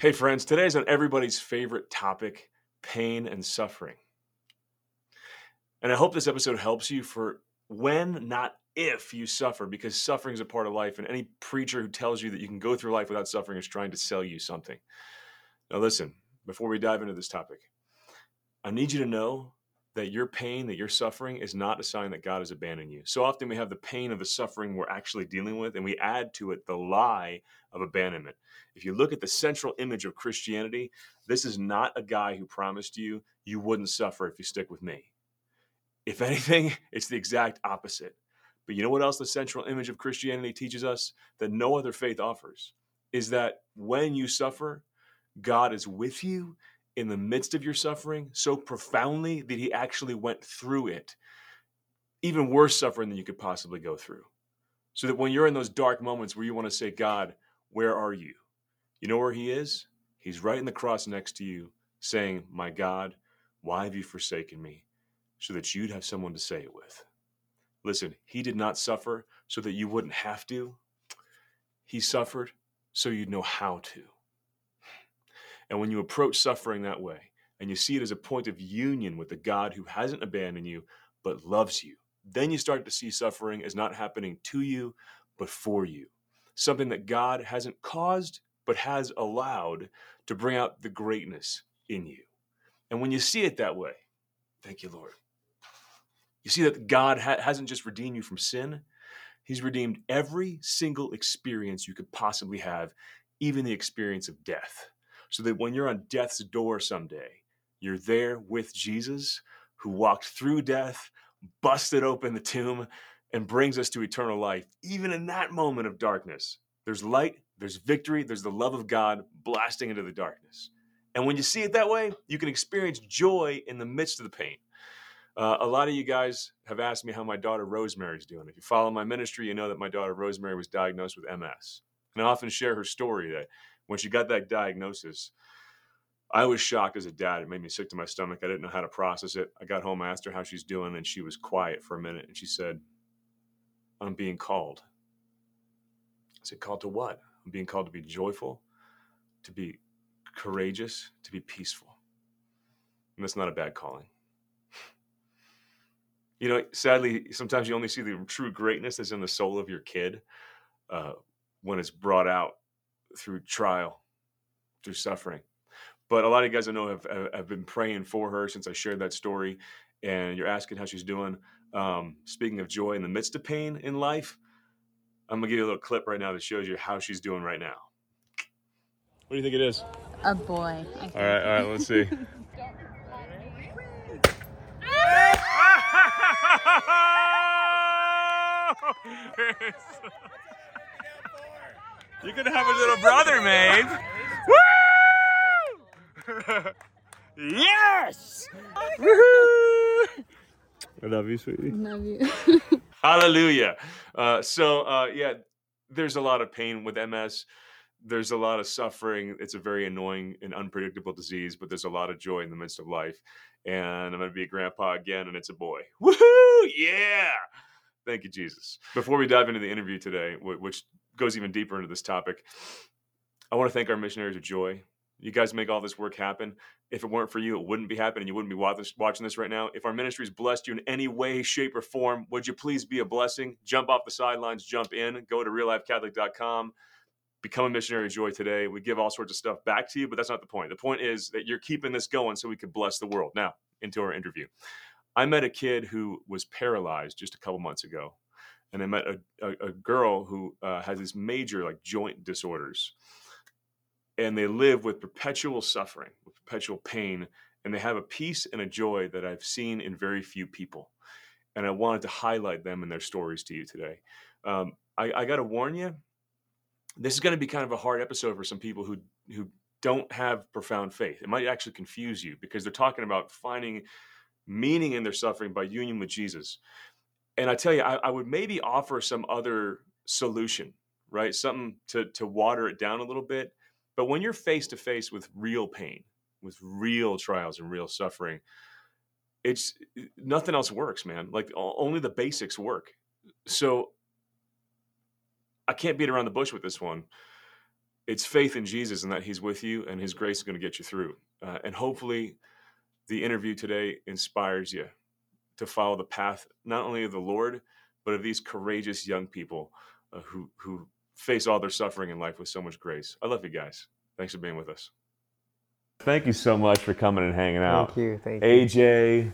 Hey, friends, today's on everybody's favorite topic pain and suffering. And I hope this episode helps you for when, not if, you suffer, because suffering is a part of life. And any preacher who tells you that you can go through life without suffering is trying to sell you something. Now, listen, before we dive into this topic, I need you to know that your pain, that you're suffering, is not a sign that God has abandoned you. So often we have the pain of the suffering we're actually dealing with, and we add to it the lie of abandonment. If you look at the central image of Christianity, this is not a guy who promised you you wouldn't suffer if you stick with me. If anything, it's the exact opposite. But you know what else the central image of Christianity teaches us that no other faith offers? Is that when you suffer, God is with you in the midst of your suffering so profoundly that he actually went through it, even worse suffering than you could possibly go through. So that when you're in those dark moments where you want to say, God, where are you? You know where he is? He's right in the cross next to you, saying, My God, why have you forsaken me? So that you'd have someone to say it with. Listen, he did not suffer so that you wouldn't have to. He suffered so you'd know how to. And when you approach suffering that way, and you see it as a point of union with the God who hasn't abandoned you, but loves you, then you start to see suffering as not happening to you, but for you. Something that God hasn't caused, but has allowed to bring out the greatness in you. And when you see it that way, thank you, Lord. You see that God ha- hasn't just redeemed you from sin, He's redeemed every single experience you could possibly have, even the experience of death so that when you're on death's door someday, you're there with Jesus who walked through death, busted open the tomb, and brings us to eternal life. Even in that moment of darkness, there's light, there's victory, there's the love of God blasting into the darkness. And when you see it that way, you can experience joy in the midst of the pain. Uh, a lot of you guys have asked me how my daughter Rosemary's doing. If you follow my ministry, you know that my daughter Rosemary was diagnosed with MS. And I often share her story that when she got that diagnosis, I was shocked as a dad. It made me sick to my stomach. I didn't know how to process it. I got home, I asked her how she's doing, and she was quiet for a minute. And she said, I'm being called. I said, Called to what? I'm being called to be joyful, to be courageous, to be peaceful. And that's not a bad calling. You know, sadly, sometimes you only see the true greatness that's in the soul of your kid uh, when it's brought out through trial, through suffering. But a lot of you guys I know have, have been praying for her since I shared that story, and you're asking how she's doing. Um, speaking of joy in the midst of pain in life, I'm gonna give you a little clip right now that shows you how she's doing right now. What do you think it is? A boy. All right, all right, let's see. You can have a little brother, Maeve. Woo! yes! Woohoo! I love you, sweetie. Love you. Hallelujah. Uh, so, uh, yeah, there's a lot of pain with MS. There's a lot of suffering. It's a very annoying and unpredictable disease, but there's a lot of joy in the midst of life. And I'm going to be a grandpa again, and it's a boy. Woohoo! Yeah! Thank you, Jesus. Before we dive into the interview today, which goes even deeper into this topic, I want to thank our missionaries of joy. You guys make all this work happen. If it weren't for you, it wouldn't be happening. You wouldn't be watching this right now. If our ministry has blessed you in any way, shape, or form, would you please be a blessing? Jump off the sidelines, jump in, go to reallifecatholic.com, become a missionary of joy today. We give all sorts of stuff back to you, but that's not the point. The point is that you're keeping this going so we can bless the world. Now, into our interview. I met a kid who was paralyzed just a couple months ago, and I met a, a, a girl who uh, has these major like joint disorders, and they live with perpetual suffering, with perpetual pain, and they have a peace and a joy that I've seen in very few people, and I wanted to highlight them and their stories to you today. Um, I, I got to warn you, this is going to be kind of a hard episode for some people who who don't have profound faith. It might actually confuse you because they're talking about finding meaning in their suffering by union with Jesus. And I tell you, I, I would maybe offer some other solution, right? Something to to water it down a little bit. But when you're face to face with real pain, with real trials and real suffering, it's nothing else works, man. Like only the basics work. So I can't beat around the bush with this one. it's faith in Jesus and that He's with you and His grace is going to get you through. Uh, and hopefully, the interview today inspires you to follow the path not only of the Lord, but of these courageous young people uh, who who face all their suffering in life with so much grace. I love you guys. Thanks for being with us. Thank you so much for coming and hanging out. Thank you. Thank you. AJ,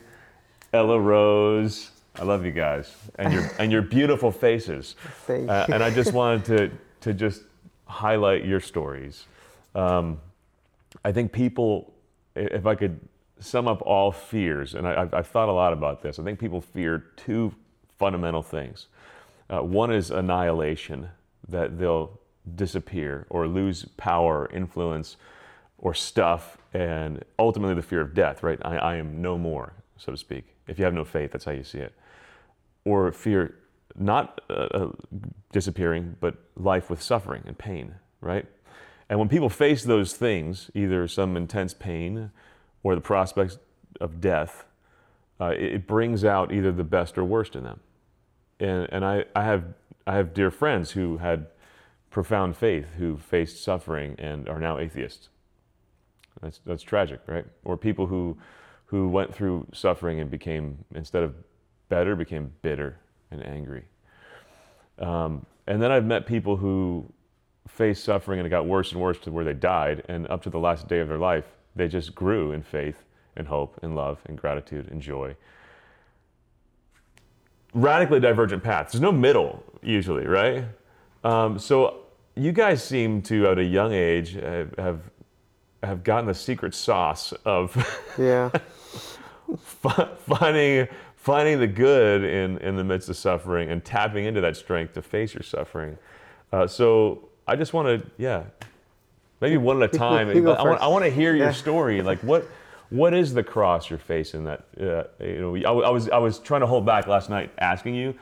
Ella Rose, I love you guys and your and your beautiful faces. Thank Uh, you. and I just wanted to to just highlight your stories. Um, I think people, if I could sum up all fears, and I, I've, I've thought a lot about this. I think people fear two fundamental things. Uh, one is annihilation, that they'll disappear or lose power, influence, or stuff, and ultimately the fear of death. Right? I, I am no more, so to speak. If you have no faith, that's how you see it or fear not uh, uh, disappearing, but life with suffering and pain, right? And when people face those things, either some intense pain or the prospects of death, uh, it, it brings out either the best or worst in them. And, and I, I, have, I have dear friends who had profound faith who faced suffering and are now atheists. That's, that's tragic, right? Or people who, who went through suffering and became, instead of better, became bitter and angry. Um, and then I've met people who faced suffering and it got worse and worse to where they died. And up to the last day of their life, they just grew in faith and hope and love and gratitude and joy. Radically divergent paths. There's no middle usually, right? Um, so you guys seem to, at a young age, have have, have gotten the secret sauce of yeah. finding finding the good in in the midst of suffering and tapping into that strength to face your suffering. Uh, so I just want to, yeah, maybe one at a time. you go I, want. I want to hear your Yeah. story. Like what what is the cross you're facing? That uh, you know, I, w- I was I was trying to hold back last night asking you.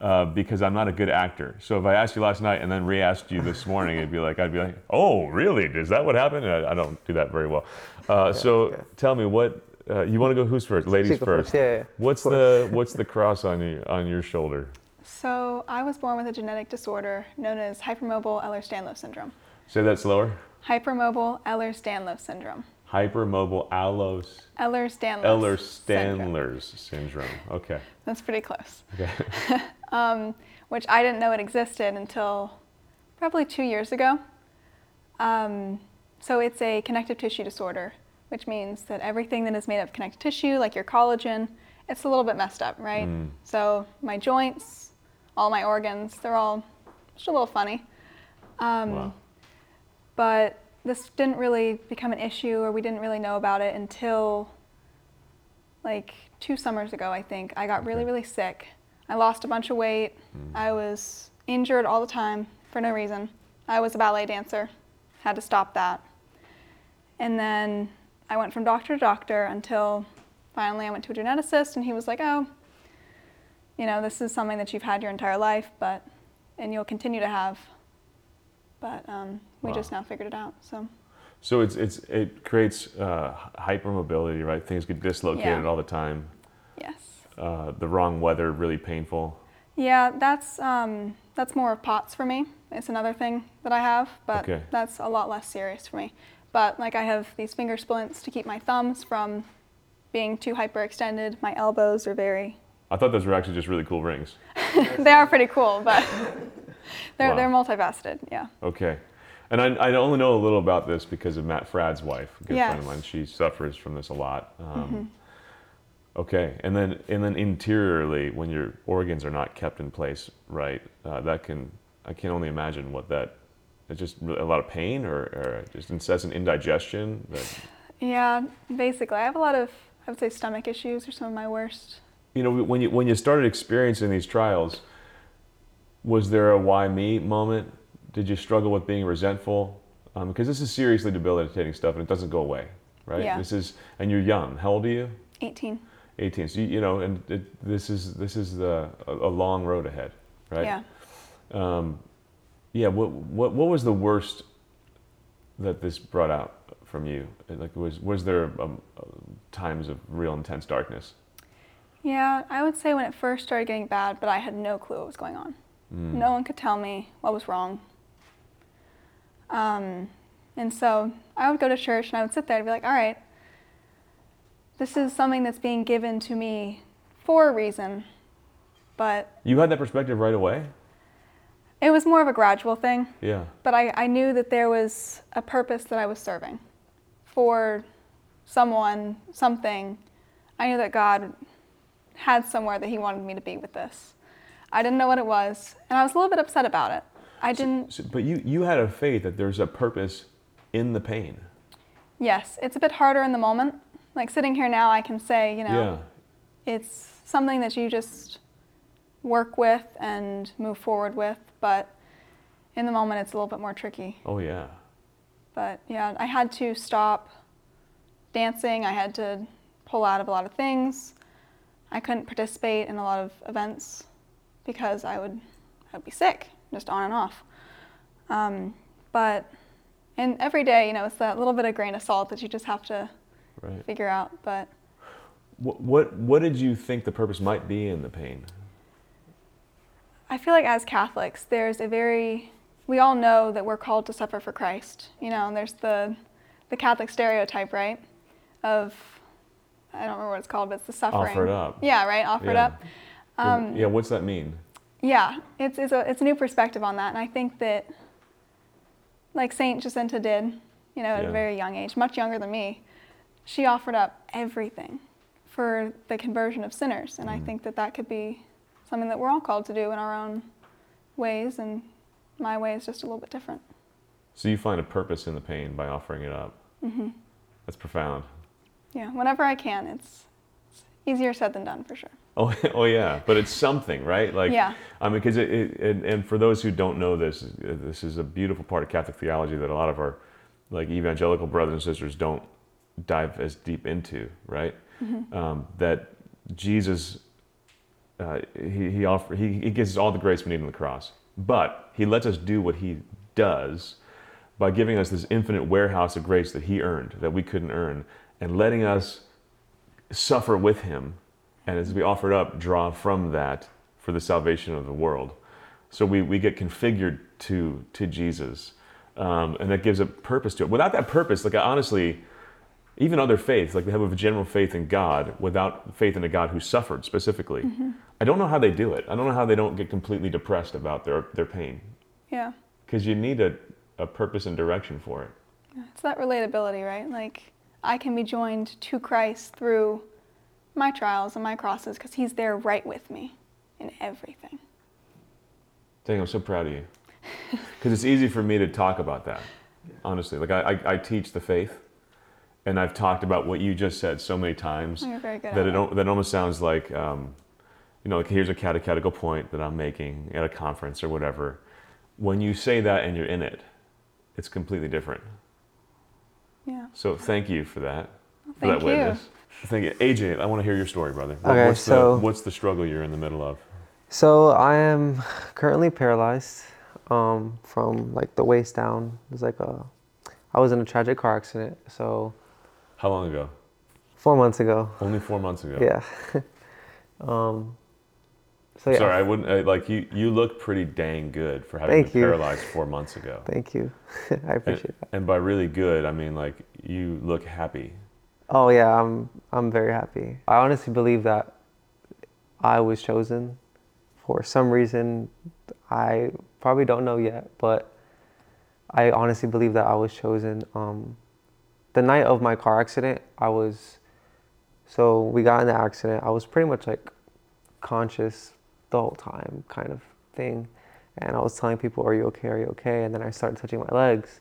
Uh, because I'm not a good actor, so if I asked you last night and then re-asked you this morning, it'd be like I'd be like, "Oh, really? Is that what happened?" And I, I don't do that very well. Uh, so yeah. tell me what uh, you want to go. Who's first? Ladies She first. first, yeah, yeah. What's the what's the cross on your on your shoulder? So I was born with a genetic disorder known as hypermobile Ehlers-Danlos syndrome. Say that slower. Hypermobile Ehlers-Danlos syndrome. Hypermobile allos Ehlers-Danlos. syndrome. Ehlers-Danlos syndrome. Okay. That's pretty close. Okay. Um, which I didn't know it existed until probably two years ago. Um, so it's a connective tissue disorder, which means that everything that is made of connective tissue, like your collagen, it's a little bit messed up, right? Mm. So my joints, all my organs, they're all just a little funny. Um, Wow. But this didn't really become an issue, or we didn't really know about it until like two summers ago, I think. I got really, really sick. I lost a bunch of weight. I was injured all the time for no reason. I was a ballet dancer, had to stop that. And then I went from doctor to doctor until finally I went to a geneticist, and he was like, oh, you know, this is something that you've had your entire life, but, and you'll continue to have. But um, we Wow. just now figured it out. So So it's it's it creates uh, hypermobility, right? Things get dislocated Yeah. all the time. yes. Uh, the wrong weather really painful. Yeah, that's um, that's more of POTS for me. It's another thing that I have, but Okay. that's a lot less serious for me. But like I have these finger splints to keep my thumbs from being too hyperextended. My elbows are very I thought those were actually just really cool rings. they are pretty cool, but they're Wow. they're multifaceted. Yeah. Okay. And I, I only know a little about this because of Matt Fradd's wife, a good friend of mine. She suffers from this a lot. Um, Okay, and then and then interiorly, when your organs are not kept in place right, uh, that can I can only imagine what that. It's just a lot of pain or, or just incessant indigestion. That, Yeah, basically, I have a lot of I would say stomach issues are some of my worst. you know, when you when you started experiencing these trials, was there a why me moment? Did you struggle with being resentful? Because this is seriously debilitating stuff, and it doesn't go away, right? Yeah. This is, and you're young. How old are you? 18. 18. So you, you know, and it, this is this is the a, a long road ahead, right? Yeah. Um, yeah. What what what was the worst that this brought out from you? Like, was was there um, times of real intense darkness? Yeah, I would say when it first started getting bad, but I had no clue what was going on. Mm. No one could tell me what was wrong. Um, and so I would go to church and I would sit there and be like, all right, this is something that's being given to me for a reason. But You had that perspective right away? it was more of a gradual thing. Yeah. But I, I knew that there was a purpose that I was serving for someone, something. I knew that God had somewhere that He wanted me to be with this. I didn't know what it was, and I was a little bit upset about it. I didn't, So, but you, you had a faith that there's a purpose in the pain. yes, it's a bit harder in the moment. Like sitting here now, I can say, you know, Yeah. it's something that you just work with and move forward with, but in the moment, it's a little bit more tricky. Oh, yeah. But yeah, I had to stop dancing. I had to pull out of a lot of things. I couldn't participate in a lot of events because I would, I would be sick, just on and off. Um, but and every day, you know, it's that little bit of grain of salt that you just have to Right. figure out. But What, what, what did you think the purpose might be in the pain? I feel like as Catholics, there's a very we all know that we're called to suffer for Christ. You know, and there's the the Catholic stereotype, right? Of I don't remember what it's called, but it's the suffering. Offered up. Yeah, right. Offered Yeah. up. Um, yeah, what's that mean? Yeah, it's it's a it's a new perspective on that, and I think that like Saint Jacinta did, you know, at Yeah. a very young age, much younger than me, she offered up everything for the conversion of sinners, and I Mm. think that that could be something that we're all called to do in our own ways, and my way is just a little bit different. So you find a purpose in the pain by offering it up. hmm That's profound. Yeah, whenever I can, it's, it's easier said than done for sure. Oh, oh yeah, but it's something, right? Like, Yeah. I mean, because it, it and, and for those who don't know this, this is a beautiful part of Catholic theology that a lot of our like evangelical brothers and sisters don't dive as deep into, right? Um, that Jesus, uh, he he offer he, he gives us all the grace we need on the cross, but he lets us do what he does by giving us this infinite warehouse of grace that he earned that we couldn't earn, and letting us suffer with him, and as we offered up, draw from that for the salvation of the world. So we, we get configured to to Jesus, um, and that gives a purpose to it. Without that purpose, like I honestly, even other faiths, like they have a general faith in God, without faith in a God who suffered specifically, I don't know how they do it. I don't know how they don't get completely depressed about their their pain, Yeah. because you need a, a purpose and direction for it. It's that relatability, right? Like, I can be joined to Christ through my trials and my crosses because He's there right with me in everything. Dang, I'm so proud of you. Because it's easy for me to talk about that, honestly. Like, I, I, I teach the faith, and I've talked about what you just said so many times You're very good that at it, it. that almost sounds like, um, you know, like here's a catechetical point that I'm making at a conference or whatever. When you say that and you're in it, it's completely different. Yeah. So thank you for that, for Thank that you. witness. Thank you. AJ, I want to hear your story, brother. Okay, what's, so- the, what's the struggle you're in the middle of? So I am currently paralyzed um, from like the waist down. It's like a, I was in a tragic car accident. So How long ago? four months ago. Only four months ago. Yeah. um, so yeah. Sorry, I wouldn't uh, like you. You look pretty dang good for having Thank been you. paralyzed four months ago. Thank you. I And, appreciate that. and by really good, I mean like you look happy. Oh yeah, I'm I'm very happy. I honestly believe that I was chosen for some reason. I probably don't know yet, but I honestly believe that I was chosen. Um, the night of my car accident, I was so we got in the accident. I was pretty much like conscious the whole time, kind of thing. And I was telling people, "Are you okay? Are you okay?" And then I started touching my legs,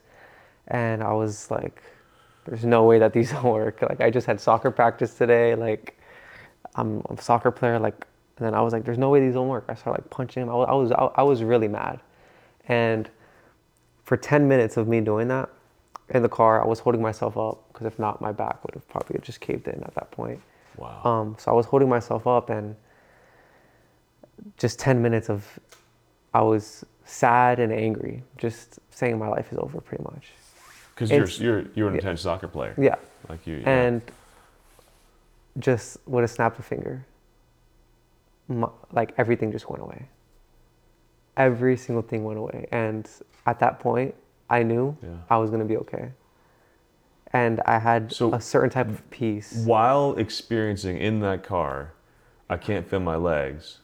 and I was like, "There's no way that these don't work." Like I just had soccer practice today. Like I'm a soccer player. Like and then I was like, "There's no way these don't work." I started like punching him. I was I was, I was really mad, and for 10 minutes of me doing that in the car, I was holding myself up because if not, my back would have probably just caved in at that point. Wow. Um, so I was holding myself up, and just 10 minutes of I was sad and angry, just saying my life is over pretty much. Because you're you're you're an yeah. intense soccer player. Yeah. Like you. yeah. And just would have snapped a finger. My, like everything just went away. Every single thing went away. And at that point, I knew Yeah. I was gonna be okay, and I had So- a certain type of peace. While experiencing in that car, I can't feel my legs.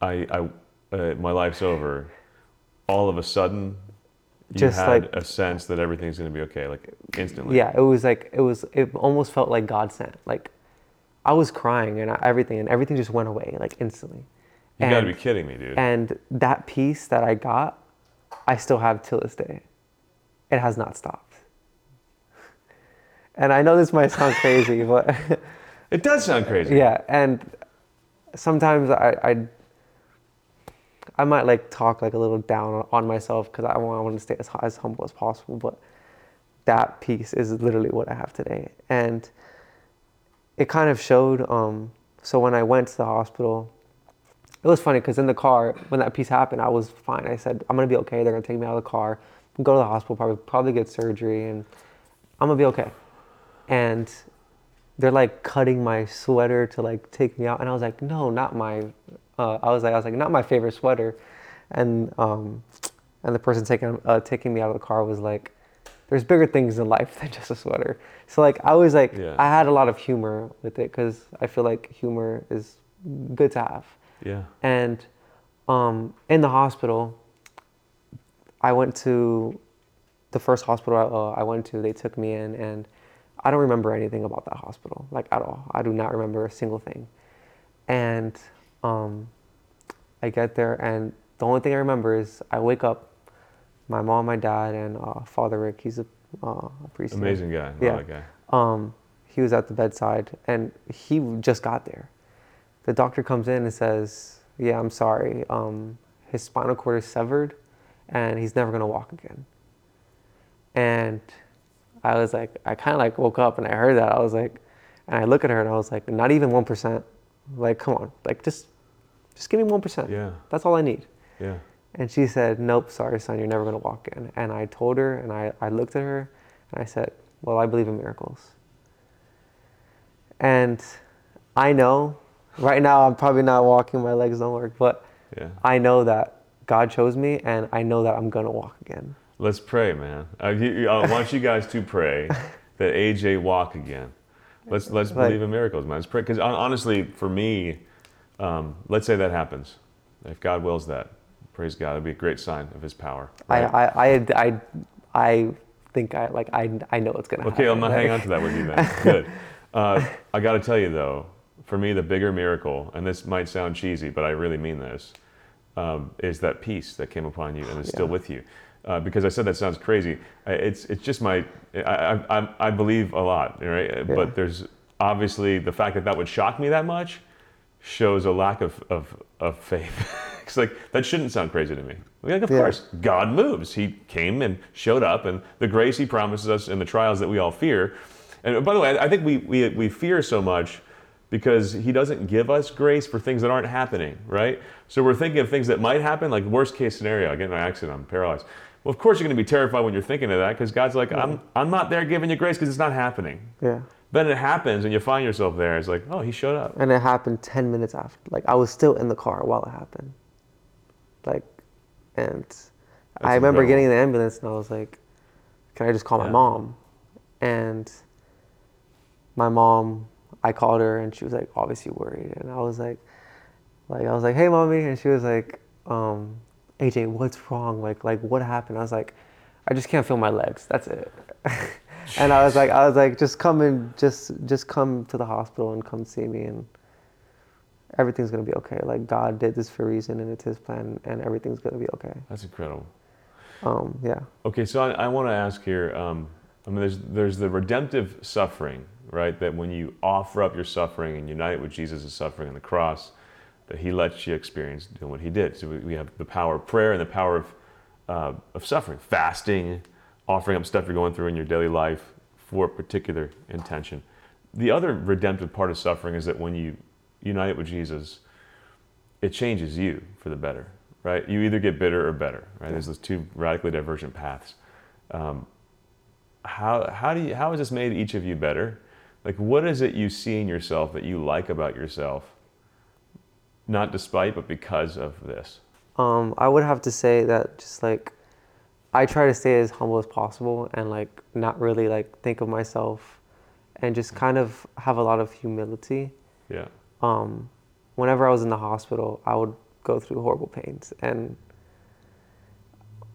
I, I uh, my life's over. All of a sudden, Just had like- a sense that everything's going to be okay, like instantly. Yeah, it was like it was. It almost felt like God sent. Like I was crying and I- everything, and everything just went away like instantly. You got to be kidding me, dude. And that peace that I got, I still have till this day. It has not stopped. And I know this might sound crazy, but it does sound crazy. yeah. And sometimes I, I, I might like talk like a little down on- myself because I want, I want to stay as, as humble as possible. But that peace is literally what I have today. And it kind of showed. Um, so when I went to the hospital, it was funny because in the car, when that peace happened, I was fine. I said, I'm gonna be okay. They're gonna take me out of the car, go to the hospital, probably probably get surgery, and I'm gonna be okay. And they're like cutting my sweater to like take me out, and I was like, no, not my. Uh, I was like, I was like, not my favorite sweater, and um, and the person taking uh, taking me out of the car was like, there's bigger things in life than just a sweater. So like I was like, Yeah. I had a lot of humor with it because I feel like humor is good to have. Yeah. And um, in the hospital, I went to the first hospital uh, I went to. They took me in, and I don't remember anything about that hospital, like at all. I do not remember a single thing. And um, I get there, and the only thing I remember is I wake up. My mom, my dad, and uh, Father Rick. He's a, uh, a priest. Amazing guy. Yeah. guy. Um, he was at the bedside and he just got there. The doctor comes in and says, Yeah, I'm sorry. Um, his spinal cord is severed and he's never going to walk again. And I was like, I kind of like woke up and I heard that. I was like, and I look at her and I was like, Not even 1%. Like, come on. Like, just, just give me 1%. Yeah. That's all I need. Yeah. And she said, Nope, sorry, son, you're never going to walk again. And I told her, and I, I looked at her, and I said, Well, I believe in miracles. And I know right now I'm probably not walking, my legs don't work, but Yeah. I know that God chose me, and I know that I'm going to walk again. Let's pray, man. Uh, I, I want you guys to pray that AJ walk again. Let's let's Right. believe in miracles, man. Let's pray because honestly, for me, um, let's say that happens. If God wills that, praise God. It'd be a great sign of His power. I, right? I, I, I, I think I, like, I, I know it's going to happen. Okay, I'm gonna hang on to that with you then. Good. Uh, I got to tell you though, for me, the bigger miracle, and this might sound cheesy, but I really mean this, um, is that peace that came upon you and is still with you. Uh, because I said that sounds crazy. It's it's just my I I, I, I believe a lot, right? Yeah. But there's obviously the fact that that would shock me that much shows a lack of of, of faith. it's like that shouldn't sound crazy to me. Like of Yeah. course, God moves. He came and showed up, and the grace He promises us in the trials that we all fear. And by the way, I think we we, we fear so much because He doesn't give us grace for things that aren't happening, right? So we're thinking of things that might happen, like worst case scenario. I get in an accident, I'm paralyzed. Well, of course you're going to be terrified when you're thinking of that because God's like, I'm I'm not there giving you grace because it's not happening. Yeah. Then it happens and you find yourself there. It's like, oh, He showed up. And it happened 10 minutes after. Like, I was still in the car while it happened. Like, and I remember incredible. getting in the ambulance and I was like, can I just call Yeah. my mom? And my mom, I called her and she was like, obviously worried. And I was like, like, I was like, hey, mommy. And she was like, um, AJ, what's wrong? Like, like, what happened? I was like, I just can't feel my legs. That's it. and I was like, I was like, just come and just, just come to the hospital and come see me and everything's gonna be okay. Like God did this for a reason and it's His plan and everything's gonna be okay. That's incredible. Um, yeah. Okay, so I, I want to ask here. Um, I mean, there's there's the redemptive suffering, right? That when you offer up your suffering and unite with Jesus' suffering on the cross, that He lets you experience doing what He did. So we, we have the power of prayer and the power of uh, of suffering, fasting, offering up stuff you're going through in your daily life for a particular intention. The other redemptive part of suffering is that when you unite it with Jesus, it changes you for the better, right? You either get bitter or better, right? There's those two radically divergent paths. Um, how how do you how has this made each of you better? Like, what is it you see in yourself that you like about yourself, not despite but because of this? Um, I would have to say that just like I try to stay as humble as possible and like not really like think of myself and just kind of have a lot of humility. Yeah. Um, whenever I was in the hospital, I would go through horrible pains and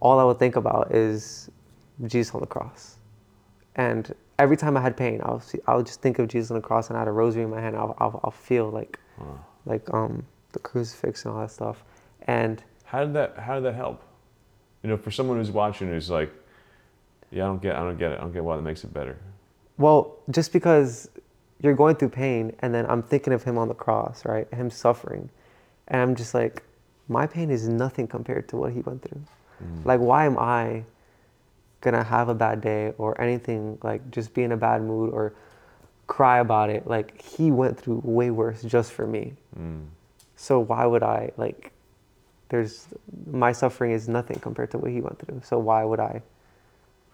all I would think about is Jesus on the cross. And every time I had pain, I would, see, I would just think of Jesus on the cross and I had a rosary in my hand. I'll, I'll, I'll feel like, like um, the crucifix and all that stuff. And How did that How did that help? You know, for someone who's watching who's like, yeah, I don't get, I don't get it. I don't get why that makes it better. Well, just because you're going through pain and then I'm thinking of him on the cross, right? Him suffering. And I'm just like, my pain is nothing compared to what he went through. Mm. Like, why am I gonna have a bad day or anything, like just be in a bad mood or cry about it? Like, he went through way worse just for me. Mm. So, why would I, like, there's, my suffering is nothing compared to what he went through. So, why would I?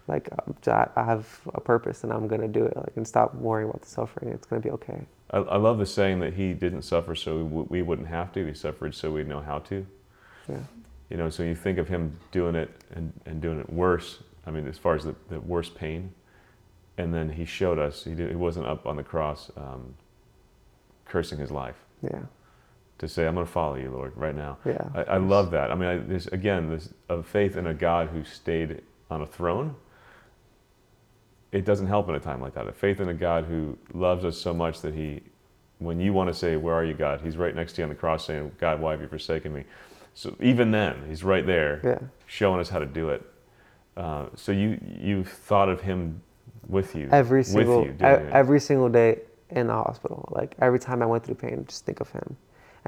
like um, I I have a purpose and I'm gonna do it. Like and stop worrying about the suffering. It's gonna be okay. I, I love the saying that he didn't suffer so we, we wouldn't have to. He suffered so we'd know how to. Yeah. You know, so you think of him doing it and, and doing it worse. I mean, as far as the, the worst pain, and then he showed us he, did, he wasn't up on the cross um, cursing his life Yeah. To say, "I'm going to follow you, Lord, right now." Yeah. I, I love that. I mean, I, there's again this of faith in a God who stayed on a throne. It doesn't help in a time like that. A faith in a God who loves us so much that he, when you want to say, "Where are you, God?" He's right next to you on the cross, saying, "God, why have you forsaken me?" So even then, he's right there, Yeah. showing us how to do it. Uh, so you you thought of him with you, Every with single you, every single day in the hospital. Like every time I went through pain, just think of him.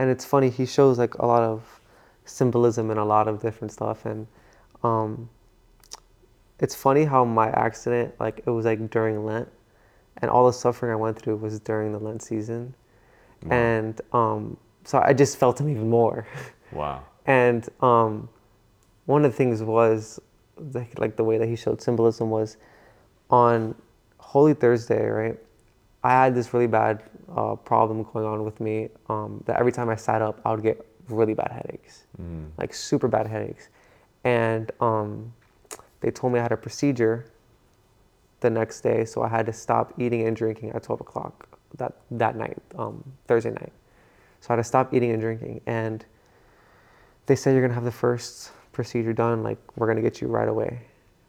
And it's funny. He shows like a lot of symbolism and a lot of different stuff. And um, it's funny how my accident, like it was like during Lent, and all the suffering I went through was during the Lent season. Wow. And um, so I just felt him even more. wow. And um, one of the things was like, like the way that he showed symbolism was on Holy Thursday, right? I had this really bad uh, problem going on with me um, that every time I sat up, I would get really bad headaches, like super bad headaches. And um, they told me I had a procedure the next day, so I had to stop eating and drinking at 12 o'clock that, that night, um, Thursday night. So I had to stop eating and drinking. And they said you're gonna have the first procedure done, like we're gonna get you right away.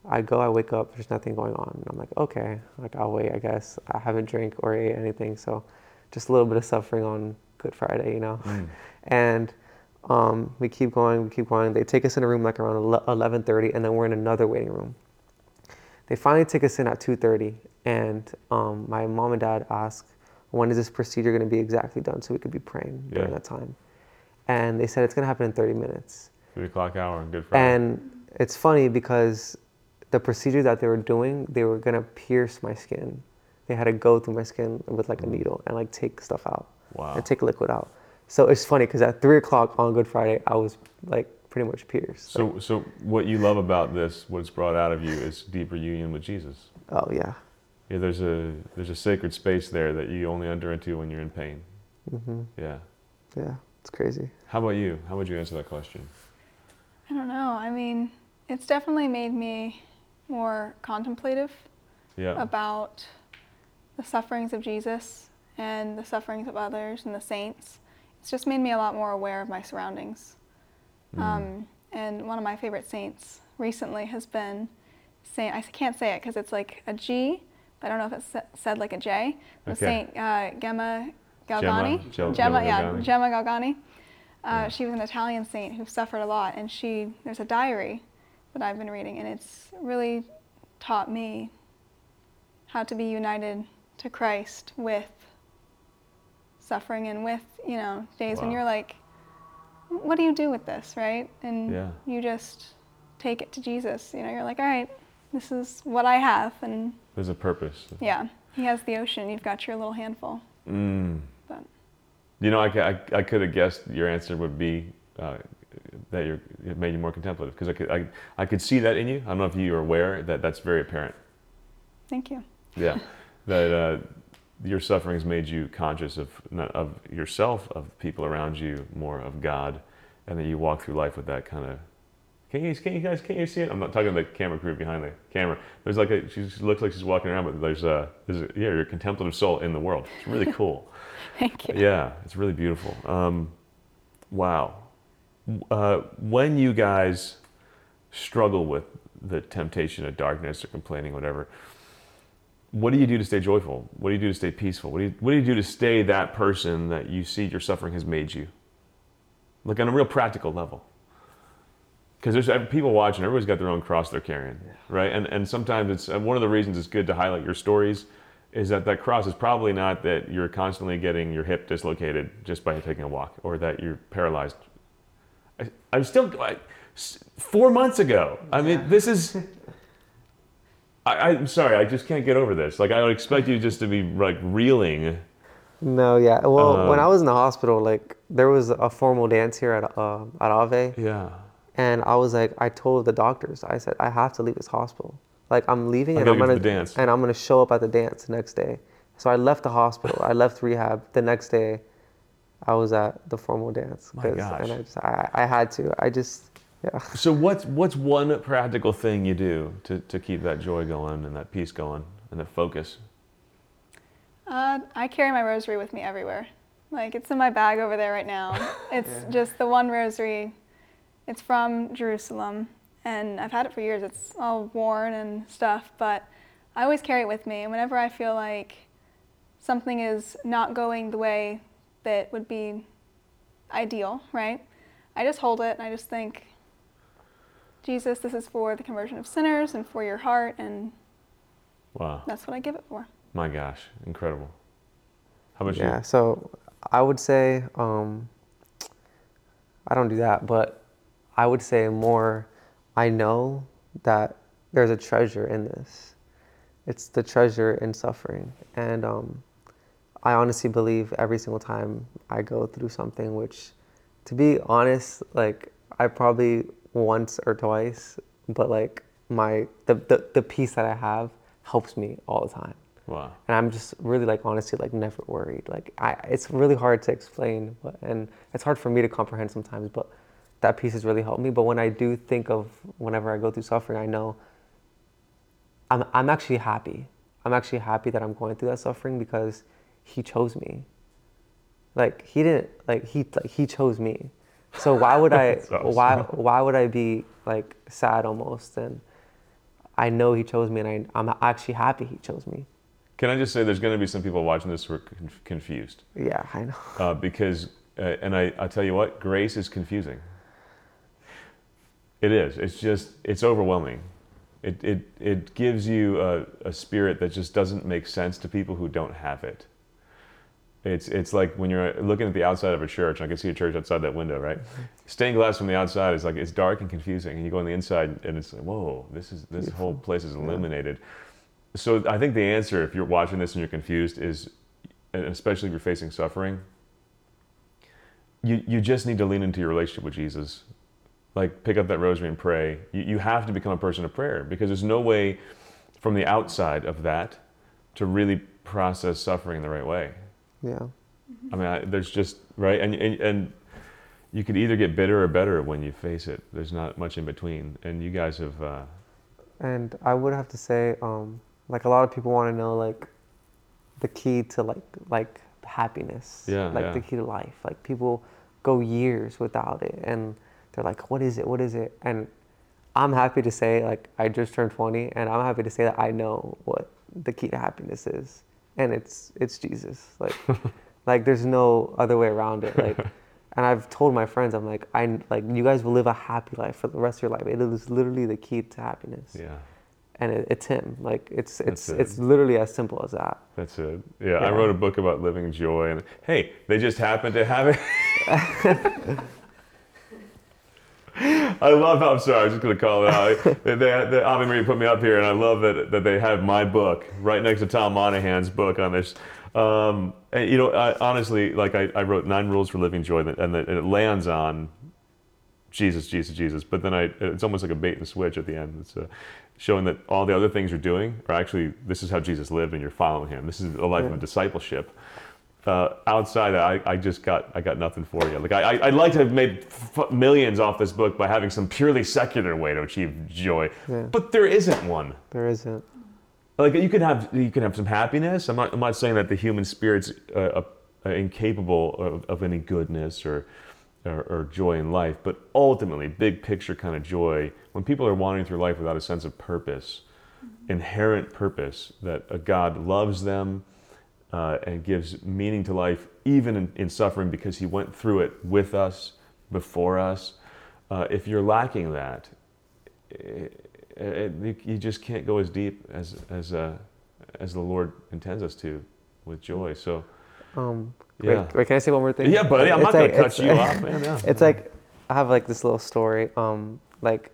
I go, I wake up, there's nothing going on. And I'm like, okay, like I'll wait, I guess. I haven't drank or ate anything, so just a little bit of suffering on Good Friday, you know. And um, we keep going, we keep going. They take us in a room like around 11:30, and then we're in another waiting room. They finally take us in at 2:30, and um, my mom and dad ask, when is this procedure going to be exactly done, so we could be praying during that time. And they said it's going to happen in 30 minutes. Three o'clock hour on Good Friday. And it's funny because the procedure that they were doing, they were gonna pierce my skin. They had to go through my skin with like a needle and like take stuff out Wow. and take liquid out. So it's funny because at three o'clock on Good Friday, I was like pretty much pierced. So, so what you love about this, what's brought out of you, is deeper union with Jesus. oh yeah, Yeah, there's a there's a sacred space there that you only enter into when you're in pain. Mm-hmm. Yeah. yeah, it's crazy. How about you? How would you answer that question? I don't know. I mean, it's definitely made me more contemplative Yeah. about the sufferings of Jesus and the sufferings of others and the saints. It's just made me a lot more aware of my surroundings. Um, and one of my favorite saints recently has been Saint, I can't say it because it's like a G, but I don't know if it's said like a J. Okay. Saint uh, Gemma Galgani. Gem- Gemma, Gemma yeah, Galgani. Gemma Galgani. Uh, Yeah. She was an Italian saint who suffered a lot, and she there's a diary that I've been reading, and it's really taught me how to be united to Christ with suffering and with you know days when you're like, what do you do with this, right? And Yeah. you just take it to Jesus. You know, you're like, all right, this is what I have, and There's a purpose. yeah, He has the ocean. You've got your little handful. Mm. But You know, I, I, I could have guessed your answer would be uh, that you're, it made you more contemplative because I could, I, I could see that in you. I don't know if you are aware that that's very apparent. thank you. Yeah, that uh, your sufferings made you conscious of of yourself, of people around you, more of God, and that you walk through life with that kind of Can you, can you guys, can you see it? I'm not talking to the camera crew behind the camera. There's like a, she looks like she's walking around, but there's a, there's a, yeah, you're a contemplative soul in the world. It's really cool. Thank you. Yeah, it's really beautiful. Um, wow. Uh, when you guys struggle with the temptation of darkness or complaining, whatever, what do you do to stay joyful? What do you do to stay peaceful? What do you, what do, you do to stay that person that you see your suffering has made you? Like on a real practical level. Because there's people watching, everybody's got their own cross they're carrying, right? And, and sometimes it's and one of the reasons it's good to highlight your stories is that that cross is probably not that you're constantly getting your hip dislocated just by taking a walk or that you're paralyzed. I, I'm still, I, four months ago. I mean, this is. I, I'm sorry, I just can't get over this. Like, I would expect you just to be like reeling. No, yeah. Well, when Um, I was in the hospital, like there was a formal dance here at uh, at Ave, Yeah. and I was like, I told the doctors, I said, I have to leave this hospital. Like I'm leaving, I and I'm gonna the dance. and I'm gonna show up at the dance the next day. So I left the hospital. I left rehab. The next day, I was at the formal dance. My 'cause- gosh. And I just, I, I had to. I just, yeah. So what's what's one practical thing you do to, to keep that joy going and that peace going and that focus? Uh, I carry my rosary with me everywhere. Like it's in my bag over there right now. It's just the one rosary. It's from Jerusalem, and I've had it for years. It's all worn and stuff, but I always carry it with me. And whenever I feel like something is not going the way that would be ideal, right? I just hold it and I just think, Jesus, this is for the conversion of sinners and for your heart, and Wow. that's what I give it for. My gosh, incredible. How about Yeah, you? so I would say um, I don't do that, but I would say more. I know that there's a treasure in this. It's the treasure in suffering, and um, I honestly believe every single time I go through something, which, to be honest, like I probably once or twice, but like my the the, the peace that I have helps me all the time Wow. and I'm just really like honestly like never worried. Like I, it's really hard to explain, but and it's hard for me to comprehend sometimes. But that peace has really helped me. But when I do think of whenever I go through suffering, I know I'm I'm actually happy. I'm actually happy that I'm going through that suffering because He chose me. Like He didn't like He like He chose me. So why would I awesome. why why would I be like sad almost and I know he chose me and I, I'm actually happy he chose me. Can I just say there's going to be some people watching this who are conf- confused Yeah, I know. uh, because, uh, and I, I tell you what, grace is confusing. It is. It's just, it's overwhelming. It, it, it gives you a, a spirit that just doesn't make sense to people who don't have it. It's, it's like when you're looking at the outside of a church, I can see a church outside that window, right? Stained glass from the outside is like, it's dark and confusing. And you go on the inside and it's like, whoa, this is, this whole place is illuminated. So I think the answer, if you're watching this and you're confused, is, and especially if you're facing suffering, you, you just need to lean into your relationship with Jesus. Like pick up that rosary and pray. You, you have to become a person of prayer because there's no way from the outside of that to really process suffering in the right way. Yeah. I mean, I, there's just right, and, and and you could either get bitter or better when you face it. There's not much in between, and you guys have. Uh, And I would have to say, um, like a lot of people want to know like the key to like like happiness. Yeah, Like yeah. the key to life. Like people go years without it and they're like, What is it? What is it? And I'm happy to say like I just turned twenty and I'm happy to say that I know what the key to happiness is. And it's it's Jesus. Like like there's no other way around it. Like and I've told my friends, I'm like, I like you guys will live a happy life for the rest of your life. It is literally the key to happiness yeah, and it, it's him. Like it's it's it. it's literally as simple as that. that's it. Yeah, I wrote a book about living joy, and hey, they just happen to have it. I love how I'm sorry. I was just going to call it out. they, they, they, Ave Maria put me up here, and I love that that they have my book right next to Tom Monaghan's book on this. Um, and you know, I, honestly, like I, I wrote nine rules for living joy, and, and it lands on Jesus, Jesus, Jesus. But then I, it's almost like a bait and switch at the end. It's uh, showing that all the other things you're doing are actually this is how Jesus lived, and you're following him. This is a life Yeah. of discipleship. Uh, outside I, I just got I got nothing for you. Like I, I would like to have made f- millions off this book by having some purely secular way to achieve joy, Yeah. but there isn't one. There isn't. Like you can have you can have some happiness. I'm not I'm not saying that the human spirit's uh, uh, incapable of, of any goodness or, or or joy in life, but ultimately, big picture kind of joy. When people are wandering through life without a sense of purpose, inherent purpose, that a God loves them uh, and gives meaning to life, even in, in suffering, because He went through it with us, before us. Uh, if you're lacking that, it, it, you just can't go as deep as as uh, as the Lord intends us to with joy. So, Um, Yeah. wait, wait, can I say one more thing? yeah, buddy, I'm It's not gonna cut you off, man. Yeah. It's like I have like this little story. Um, like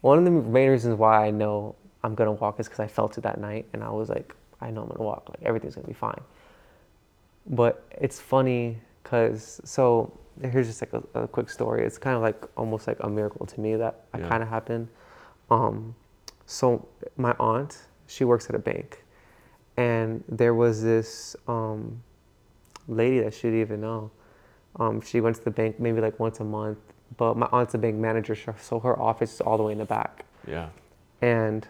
one of the main reasons why I know I'm gonna walk is because I felt it that night, and I was like, I know I'm gonna walk. Like everything's gonna be fine. But it's funny because so here's just like a, a quick story. It's kind of like almost like a miracle to me that Yeah. kind of happened. Um, so my aunt, she works at a bank, and there was this um, lady that she didn't even know. Um, she went to the bank maybe like once a month, but my aunt's a bank manager, so- so her office is all the way in the back. yeah. And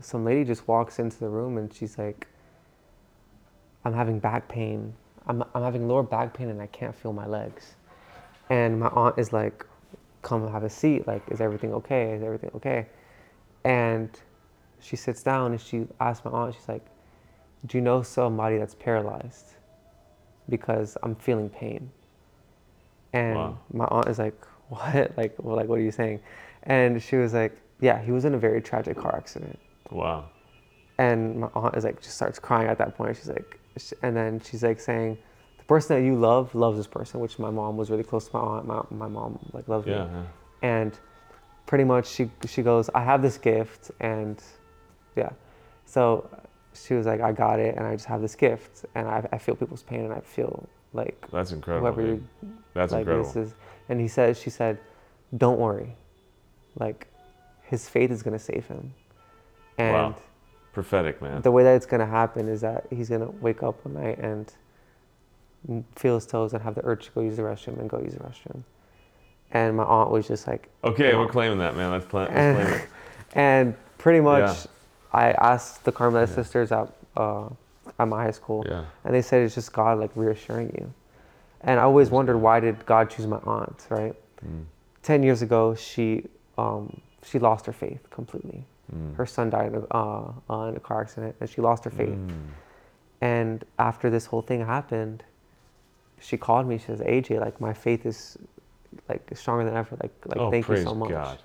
some lady just walks into the room and she's like, I'm having back pain. I'm, I'm having lower back pain and I can't feel my legs. And my aunt is like, Come have a seat. Like, is everything okay? Is everything okay? And she sits down and she asks my aunt, She's like, Do you know somebody that's paralyzed? Because I'm feeling pain. And Wow. my aunt is like, What? Like, well, like, what are you saying? And she was like, Yeah, he was in a very tragic car accident. Wow. And my aunt is like, just starts crying at that point. She's like, and then she's like saying, the person that you love loves this person, which my mom was really close to my aunt. My, my mom like loves Yeah. me. yeah. And pretty much she, she goes, I have this gift. And yeah. So she was like, I got it. And I just have this gift. And I, I feel people's pain and I feel like That's incredible. whoever you That's like incredible. this is and he said she said don't worry like his faith is going to save him and Wow. Prophetic, man. the way that it's going to happen is that he's going to wake up one night and feel his toes and have the urge to go use the restroom and go use the restroom and my aunt was just like Okay, we're claiming that, man. Let's, pla- let's claim it. and pretty much Yeah. i asked the carmelite Yeah. sisters at, uh, at my high school Yeah. and they said it's just god like reassuring you and i always wondered why did god choose my aunt right Mm. 10 years ago she um, she lost her faith completely Mm. her son died in a, uh, in a car accident and she lost her faith Mm. and after this whole thing happened she called me she says aj like my faith is like stronger than ever like like oh, thank you so much God.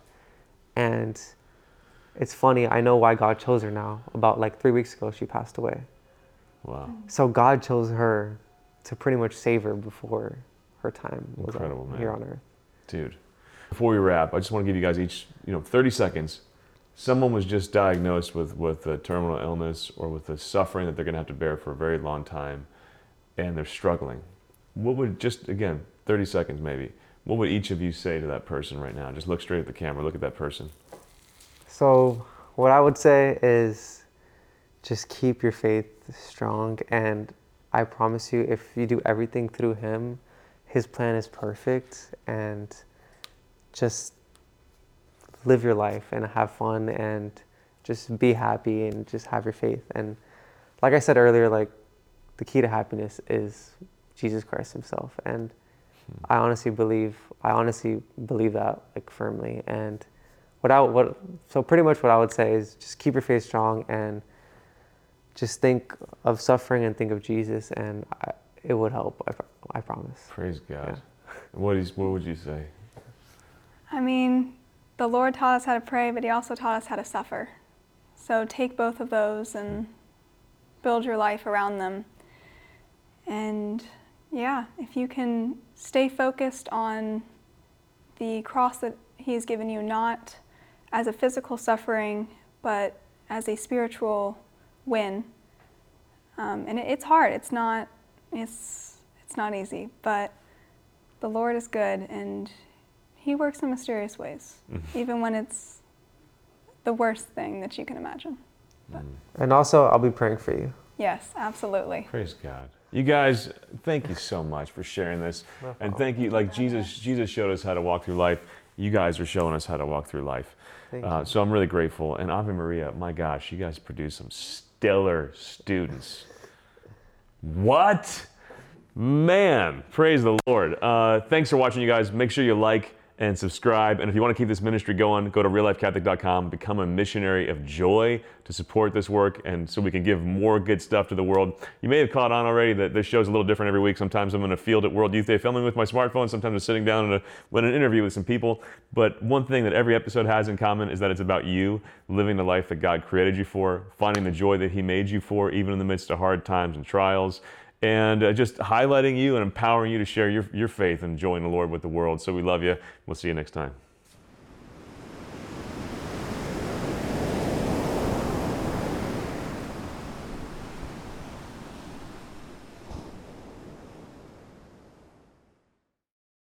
and it's funny i know why god chose her now about like three weeks ago she passed away Wow. so god chose her to pretty much save her before her time was Incredible, man. here on earth Dude. Before we wrap, I just want to give you guys each, you know, 30 seconds. Someone was just diagnosed with, with a terminal illness or with a suffering that they're going to have to bear for a very long time, and they're struggling. What would, just again, 30 seconds maybe, what would each of you say to that person right now? Just look straight at the camera, look at that person. So, what I would say is just keep your faith strong. And I promise you, if you do everything through Him, His plan is perfect. And just live your life and have fun and just be happy and just have your faith. And like I said earlier, like the key to happiness is Jesus Christ Himself. And hmm. I honestly believe, I honestly believe that like firmly. And what I what so pretty much what I would say is just keep your faith strong and just think of suffering and think of Jesus and I, it would help. I, I promise. Praise God. What, is, what would you say? I mean, the Lord taught us how to pray, but He also taught us how to suffer. So take both of those and build your life around them. And yeah, if you can stay focused on the cross that He has given you, not as a physical suffering, but as a spiritual win. Um, and it, it's hard. It's not. It's it's not easy, but the Lord is good, and He works in mysterious ways, even when it's the worst thing that you can imagine. And also, I'll be praying for you. Yes, absolutely. Praise God. You guys, thank you so much for sharing this. And thank you, like Jesus, Jesus showed us how to walk through life. You guys are showing us how to walk through life. Thank Uh, so I'm really grateful. And Ave Maria, my gosh, you guys produce some stellar students. What? Man, praise the Lord. Uh, thanks for watching, you guys. Make sure you like and subscribe. And if you want to keep this ministry going, go to reallifecatholic.com, become a missionary of joy to support this work and so we can give more good stuff to the world. You may have caught on already that this show's a little different every week. Sometimes I'm in a field at World Youth Day filming with my smartphone. Sometimes I'm sitting down in, a, in an interview with some people. But one thing that every episode has in common is that it's about you living the life that God created you for, finding the joy that He made you for, even in the midst of hard times and trials and uh, just highlighting you and empowering you to share your, your faith and join the Lord with the world. So we love you. We'll see you next time.